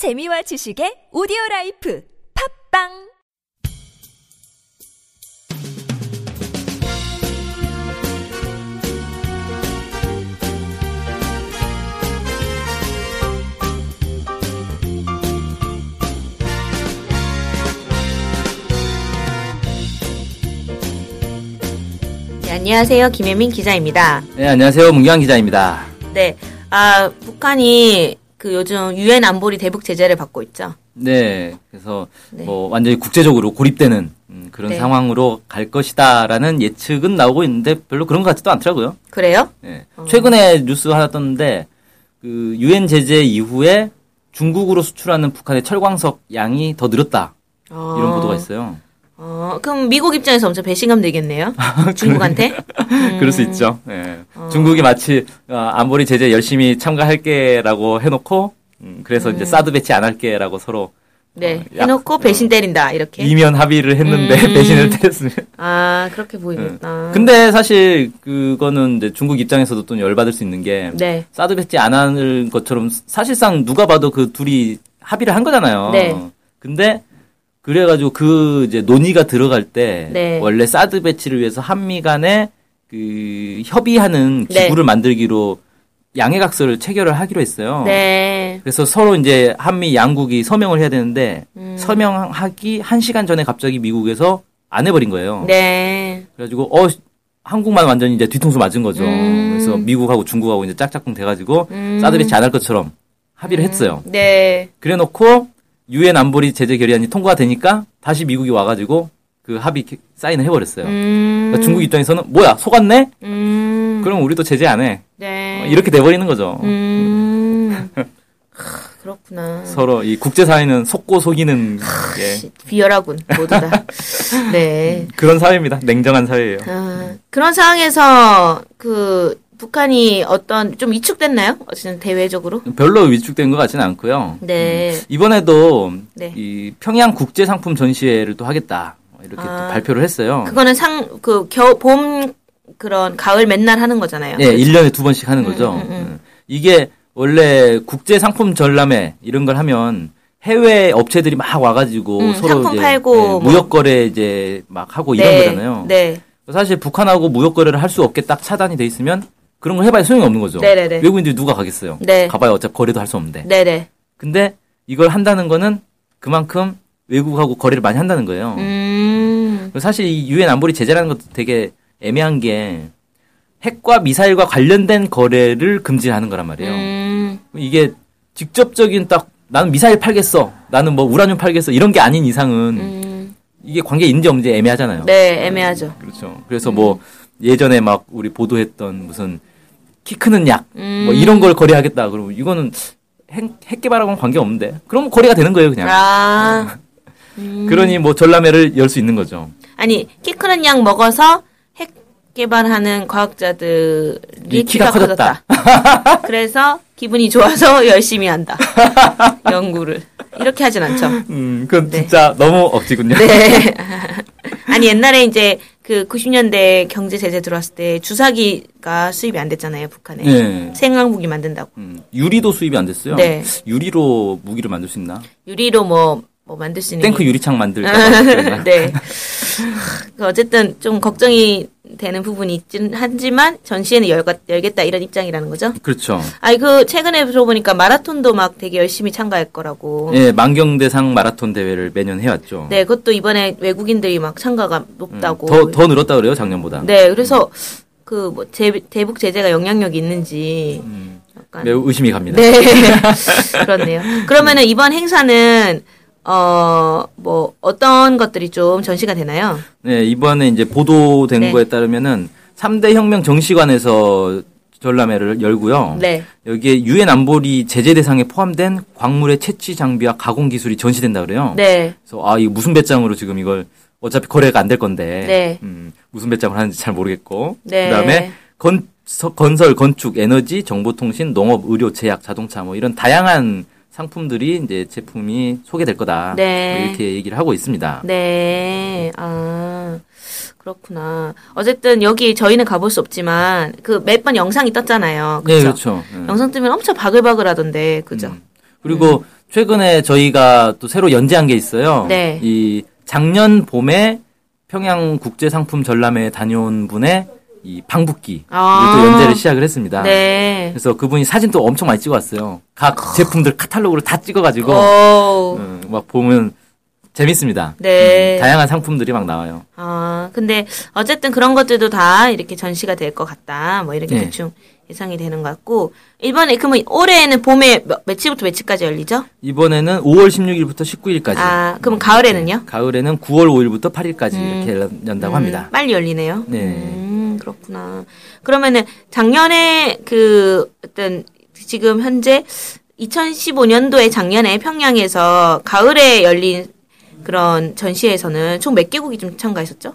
재미와 지식의 오디오 라이프 팝빵 네, 안녕하세요. 김혜민 기자입니다. 네, 안녕하세요. 문경환 기자입니다. 네. 아, 북한이 그 요즘 유엔 안보리 대북 제재를 받고 있죠. 네, 그래서 네. 뭐 완전히 국제적으로 고립되는 음, 그런 네. 상황으로 갈 것이다라는 예측은 나오고 있는데 별로 그런 것 같지도 않더라고요. 그래요? 네. 어. 최근에 뉴스 하나 떴는데 그 유엔 제재 이후에 중국으로 수출하는 북한의 철광석 양이 더 늘었다 어, 이런 보도가 있어요. 어, 그럼 미국 입장에서 엄청 배신감 되겠네요. 중국한테? 음. 그럴 수 있죠. 네. 중국이 마치 어, 안보리 제재 열심히 참가할게라고 해놓고 음, 그래서 이제 사드 배치 안 할게라고 서로 네. 어, 야- 해놓고 배신 때린다. 이렇게. 이면 합의를 했는데 음. 배신을 때렸으면. 아, 그렇게 보이겠다. 근데 사실 그거는 이제 중국 입장에서도 또 열받을 수 있는 게 네. 사드 배치 안 하는 것처럼 사실상 누가 봐도 그 둘이 합의를 한 거잖아요. 네. 근데 그래가지고 그 이제 논의가 들어갈 때 네. 원래 사드 배치를 위해서 한미 간에 그 협의하는 네. 기구를 만들기로 양해각서를 체결을 하기로 했어요. 네. 그래서 서로 이제 한미 양국이 서명을 해야 되는데 음. 서명하기 한 시간 전에 갑자기 미국에서 안 해버린 거예요. 네. 그래가지고 어 한국만 완전히 이제 뒤통수 맞은 거죠. 음. 그래서 미국하고 중국하고 이제 짝짝꿍 돼가지고 음. 사드 배치 안 할 것처럼 합의를 했어요. 네. 그래놓고 유엔 안보리 제재 결의안이 통과가 되니까 다시 미국이 와가지고 그 합의 기- 사인을 해버렸어요. 음. 그러니까 중국 입장에서는 뭐야 속았네? 음. 그럼 우리도 제재 안 해. 네. 어, 이렇게 돼버리는 거죠. 음. 하, 그렇구나. 서로 이 국제 사회는 속고 속이는 게 시- 비열하군 모두 다. 네. 그런 사회입니다. 냉정한 사회예요. 아, 그런 상황에서 그 북한이 어떤 좀 위축됐나요? 어쨌든 대외적으로. 별로 위축된 것 같지는 않고요. 네. 이번에도 네. 이 평양 국제 상품 전시회를 또 하겠다 이렇게 아. 또 발표를 했어요. 그거는 상 그겨봄 그런 가을 맨날 하는 거잖아요. 네, 1년에 두 번씩 하는 거죠. 음, 음, 음. 음. 이게 원래 국제 상품 전람회 이런 걸 하면 해외 업체들이 막 와가지고 음, 서로 상품 이제 팔고 네, 뭐. 무역 거래 이제 막 하고 이런 네. 거잖아요. 네. 사실 북한하고 무역 거래를 할 수 없게 딱 차단이 돼 있으면 그런 걸 해봐야 소용이 없는 거죠. 네네네. 외국인들이 누가 가겠어요. 네. 가봐야 어차피 거래도 할 수 없는데. 네, 네. 근데 이걸 한다는 거는 그만큼 외국하고 거래를 많이 한다는 거예요. 음. 사실 이 유엔 안보리 제재라는 것도 되게 애매한 게 핵과 미사일과 관련된 거래를 금지하는 거란 말이에요. 음. 이게 직접적인 딱 나는 미사일 팔겠어, 나는 뭐 우라늄 팔겠어 이런 게 아닌 이상은 음. 이게 관계 있는지 없는지 애매하잖아요. 네, 애매하죠. 그렇죠. 그래서 뭐 예전에 막 우리 보도했던 무슨 키 크는 약, 음. 뭐 이런 걸 거래하겠다. 그러면 이거는 핵, 핵 개발하고는 관계 없는데. 그럼 거래가 되는 거예요, 그냥. 아. 그러니 뭐 전람회를 열 수 있는 거죠. 아니, 키 크는 약 먹어서 핵 개발하는 과학자들이 이 키가, 키가 커졌다. 그래서 기분이 좋아서 열심히 한다. 연구를. 이렇게 하진 않죠. 음, 그건 네. 진짜 너무 억지군요. 네. 아니, 옛날에 이제 그 90년대 경제 제재 들어왔을 때 주사기가 수입이 안 됐잖아요, 북한에. 네. 생화무기 만든다고. 음, 유리도 수입이 안 됐어요. 네. 유리로 무기를 만들 수 있나? 유리로 뭐, 뭐 만들 수 있는. 탱크 게- 유리창 만들까 봐. 그랬나? 네. 그 어쨌든 좀 걱정이 되는 부분이 있긴 하지만 전시회는 열가, 열겠다 이런 입장이라는 거죠. 그렇죠. 아니 그 최근에 들어보니까 마라톤도 막 되게 열심히 참가할 거라고. 예, 만경대상 마라톤 대회를 매년 해왔죠. 네, 그것도 이번에 외국인들이 막 참가가 음, 높다고. 더, 더 늘었다 그래요, 작년보다. 네, 그래서 그뭐 대북 제재가 영향력이 있는지 약간. 매우 의심이 갑니다. 네, 그렇네요. 그러면은 이번 행사는 어 뭐 어떤 것들이 좀 전시가 되나요? 네, 이번에 이제 보도된 네. 거에 따르면은 3대 혁명 정시관에서 전람회를 열고요. 네. 여기에 유엔 안보리 제재 대상에 포함된 광물의 채취 장비와 가공 기술이 전시된다 그래요. 네. 그래서 아, 이거 무슨 배짱으로 지금 이걸 어차피 거래가 안 될 건데. 네. 음, 무슨 배짱을 하는지 잘 모르겠고. 네. 그다음에 건, 서- 건설, 건축, 에너지, 정보통신, 농업, 의료, 제약, 자동차 뭐 이런 다양한 상품들이 이제 제품이 소개될 거다. 네. 뭐 이렇게 얘기를 하고 있습니다. 네. 아. 그렇구나. 어쨌든 여기 저희는 가볼 수 없지만 그 몇 번 영상이 떴잖아요. 네, 그쵸? 그렇죠. 네. 영상 뜨면 엄청 바글바글 하던데. 그죠? 음. 그리고 최근에 저희가 또 새로 연재한 게 있어요. 네. 이 작년 봄에 평양 국제 상품 전람회 다녀온 분의 이 방북기 아. 또 연재를 시작을 했습니다. 네. 그래서 그분이 사진 또 엄청 많이 찍어왔어요. 각 제품들 카탈로그를 다 찍어가지고 오. 음, 막 보면 재밌습니다. 네. 음, 다양한 상품들이 막 나와요. 아, 근데 어쨌든 그런 것들도 다 이렇게 전시가 될 것 같다. 뭐 이렇게 네. 대충 예상이 되는 것 같고 이번에 그러면 올해는 봄에 몇- 며칠부터 며칠까지 열리죠? 이번에는 5월 16일부터 19일까지. 아, 그럼 가을에는요? 가을에는 9월 5일부터 8일까지 이렇게 연- 연다고 합니다. 음, 빨리 열리네요. 네. 음, 그렇구나. 그러면은 작년에 그 어떤 지금 현재 2015년도에 작년에 평양에서 가을에 열린 그런 전시회에서는 총 몇 개국이 좀 참가했었죠?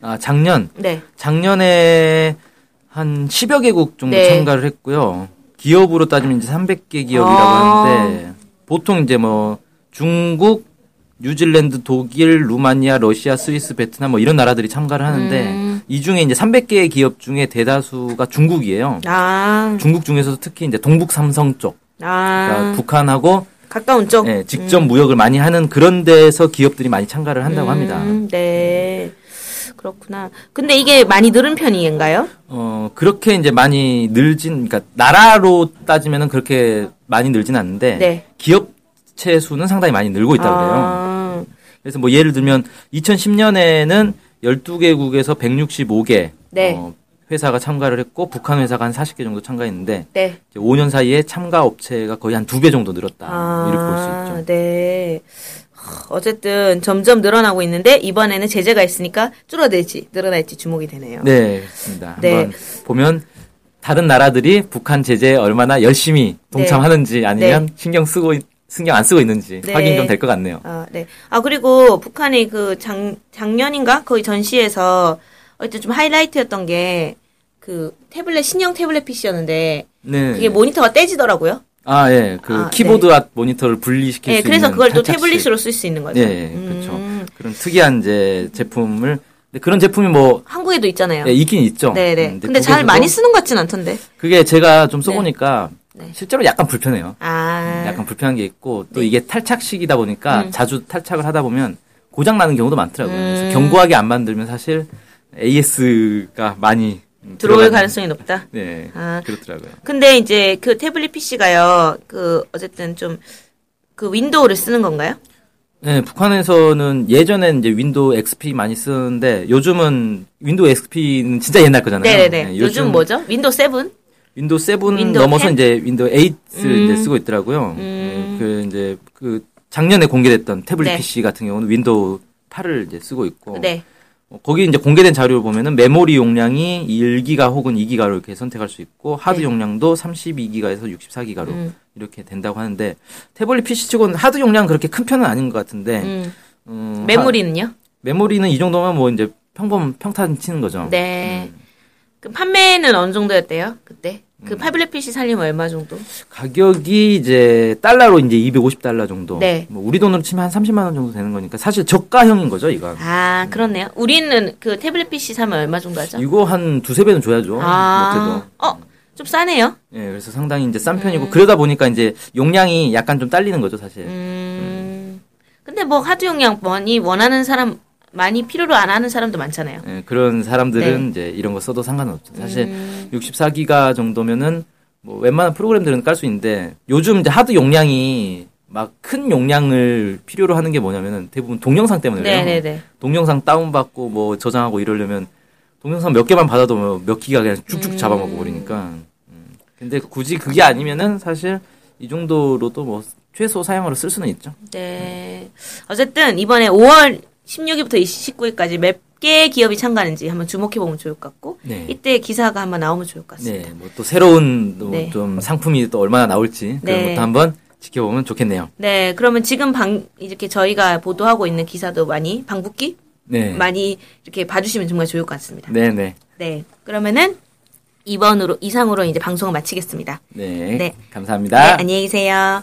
아, 작년 네. 작년에 한 10여 개국 정도 네. 참가를 했고요. 기업으로 따지면 이제 300개 기업이라고 아. 하는데 보통 이제 뭐 중국, 뉴질랜드, 독일, 루마니아, 러시아, 스위스, 베트남 뭐 이런 나라들이 참가를 하는데 음. 이 중에 이제 300개의 기업 중에 대다수가 중국이에요. 아, 중국 중에서도 특히 이제 동북 삼성 쪽, 그러니까 아, 북한하고 가까운 쪽. 예, 직접 무역을 많이 하는 그런 데서 기업들이 많이 참가를 한다고 합니다. 음, 네. 그렇구나. 근데 이게 많이 늘은 편인가요? 어, 그렇게 이제 많이 늘진, 그러니까 나라로 따지면은 그렇게 많이 늘진 않는데 네. 기업체 수는 상당히 많이 늘고 있다고 그래요. 아, 그래서 뭐 예를 들면 2010년에는 12개국에서 165개 네. 어, 회사가 참가를 했고 북한 회사가 한 40개 정도 참가했는데 네. 이제 5년 사이에 참가 업체가 거의 한 두 배 정도 늘었다. 뭐 이렇게 볼 수 있죠. 네. 하, 어쨌든 점점 늘어나고 있는데 이번에는 제재가 있으니까 줄어들지 늘어날지 주목이 되네요. 네, 그렇습니다. 네. 한번 보면 다른 나라들이 북한 제재에 얼마나 열심히 동참하는지 아니면 신경 쓰고 있- 신경 안 쓰고 있는지 네. 확인 좀 될 것 같네요. 아, 네. 아, 그리고 북한이 그 작, 작년인가? 거의 전시에서 어쨌든 좀 하이라이트였던 게 그 태블릿, 신형 태블릿 PC였는데 네. 그게 모니터가 떼지더라고요. 아, 예. 그 아, 키보드 앞 모니터를 분리시킬 네, 수 그래서 있는 그걸 또 탈착식. 태블릿으로 쓸 수 있는 거죠. 예, 예, 음, 그렇죠. 그런 특이한 이제 제품을 근데 그런 제품이 뭐 한국에도 있잖아요. 예, 있긴 있죠. 네네. 음, 근데 잘 거기서도 많이 쓰는 것 같진 않던데. 그게 제가 좀 써보니까 네. 실제로 약간 불편해요. 아. 약간 불편한 게 있고 또 네. 이게 탈착식이다 보니까 자주 탈착을 하다 보면 고장 나는 경우도 많더라고요. 음. 그래서 견고하게 안 만들면 사실 AS가 많이 음, 들어올 가능성이 높다. 네, 아. 그렇더라고요. 근데 이제 그 태블릿 PC가요, 그, 어쨌든 좀, 그 윈도우를 쓰는 건가요? 네, 북한에서는 예전엔 이제 윈도우 XP 많이 쓰는데 요즘은 윈도우 XP는 진짜 옛날 거잖아요. 네네네. 네, 요즘 뭐죠? 윈도우 7? 윈도우 7 윈도우 넘어서 10? 이제 윈도우 8을 음. 이제 쓰고 있더라고요. 음. 그 이제 그 작년에 공개됐던 태블릿 네. PC 같은 경우는 윈도우 8을 이제 쓰고 있고 네. 어, 거기 이제 공개된 자료를 보면은 메모리 용량이 1기가 혹은 2기가로 이렇게 선택할 수 있고 하드 네. 용량도 32기가에서 64기가로 음. 이렇게 된다고 하는데 태블릿 PC 치고는 하드 용량 그렇게 큰 편은 아닌 것 같은데 음. 음, 하- 메모리는요? 메모리는 이 정도면 뭐 이제 평범 평탄 치는 거죠. 네. 그 판매는 어느 정도였대요? 그때? 음. 그 태블릿 PC 살려면 얼마 정도? 가격이 이제 달러로 이제 250달러 정도. 네. 뭐 우리 돈으로 치면 한 30만 원 정도 되는 거니까 사실 저가형인 거죠, 이건. 아, 그렇네요. 우리는 그 태블릿 PC 사면 얼마 정도 하죠? 이거 한 두세 배는 줘야죠. 아, 못해도. 어, 좀 싸네요. 예, 그래서 상당히 이제 싼 편이고 그러다 보니까 이제 용량이 약간 좀 딸리는 거죠, 사실. 음. 근데 뭐 하드 용량 많이 원하는 사람, 많이 필요로 안 하는 사람도 많잖아요. 예, 그런 사람들은 네. 이제 이런 거 써도 상관없죠. 사실 음. 64기가 정도면은 뭐 웬만한 프로그램들은 깔 수 있는데 요즘 이제 하드 용량이 막 큰 용량을 필요로 하는 게 뭐냐면은 대부분 동영상 때문에 그래요. 네네네. 동영상 다운받고 뭐 저장하고 이러려면 동영상 몇 개만 받아도 뭐 몇 기가 그냥 쭉쭉 음. 잡아먹어 버리니까. 음. 근데 굳이 그게 아니면은 사실 이 정도로도 뭐 최소 사용으로 쓸 수는 있죠. 네. 어쨌든 이번에 5월 16일부터 29일까지 몇 개 기업이 참가하는지 한번 주목해 보면 좋을 것 같고 네. 이때 기사가 한번 나오면 좋을 것 같습니다. 네, 뭐 또 새로운 또 네. 좀 상품이 또 얼마나 나올지 그런 네. 것도 한번 지켜보면 좋겠네요. 네, 그러면 지금 방 이렇게 저희가 보도하고 있는 기사도 많이 방북기 네. 많이 이렇게 봐주시면 정말 좋을 것 같습니다. 네, 네. 네, 그러면은 이번으로 이상으로 이제 방송을 마치겠습니다. 네. 네. 감사합니다. 네, 안녕히 계세요.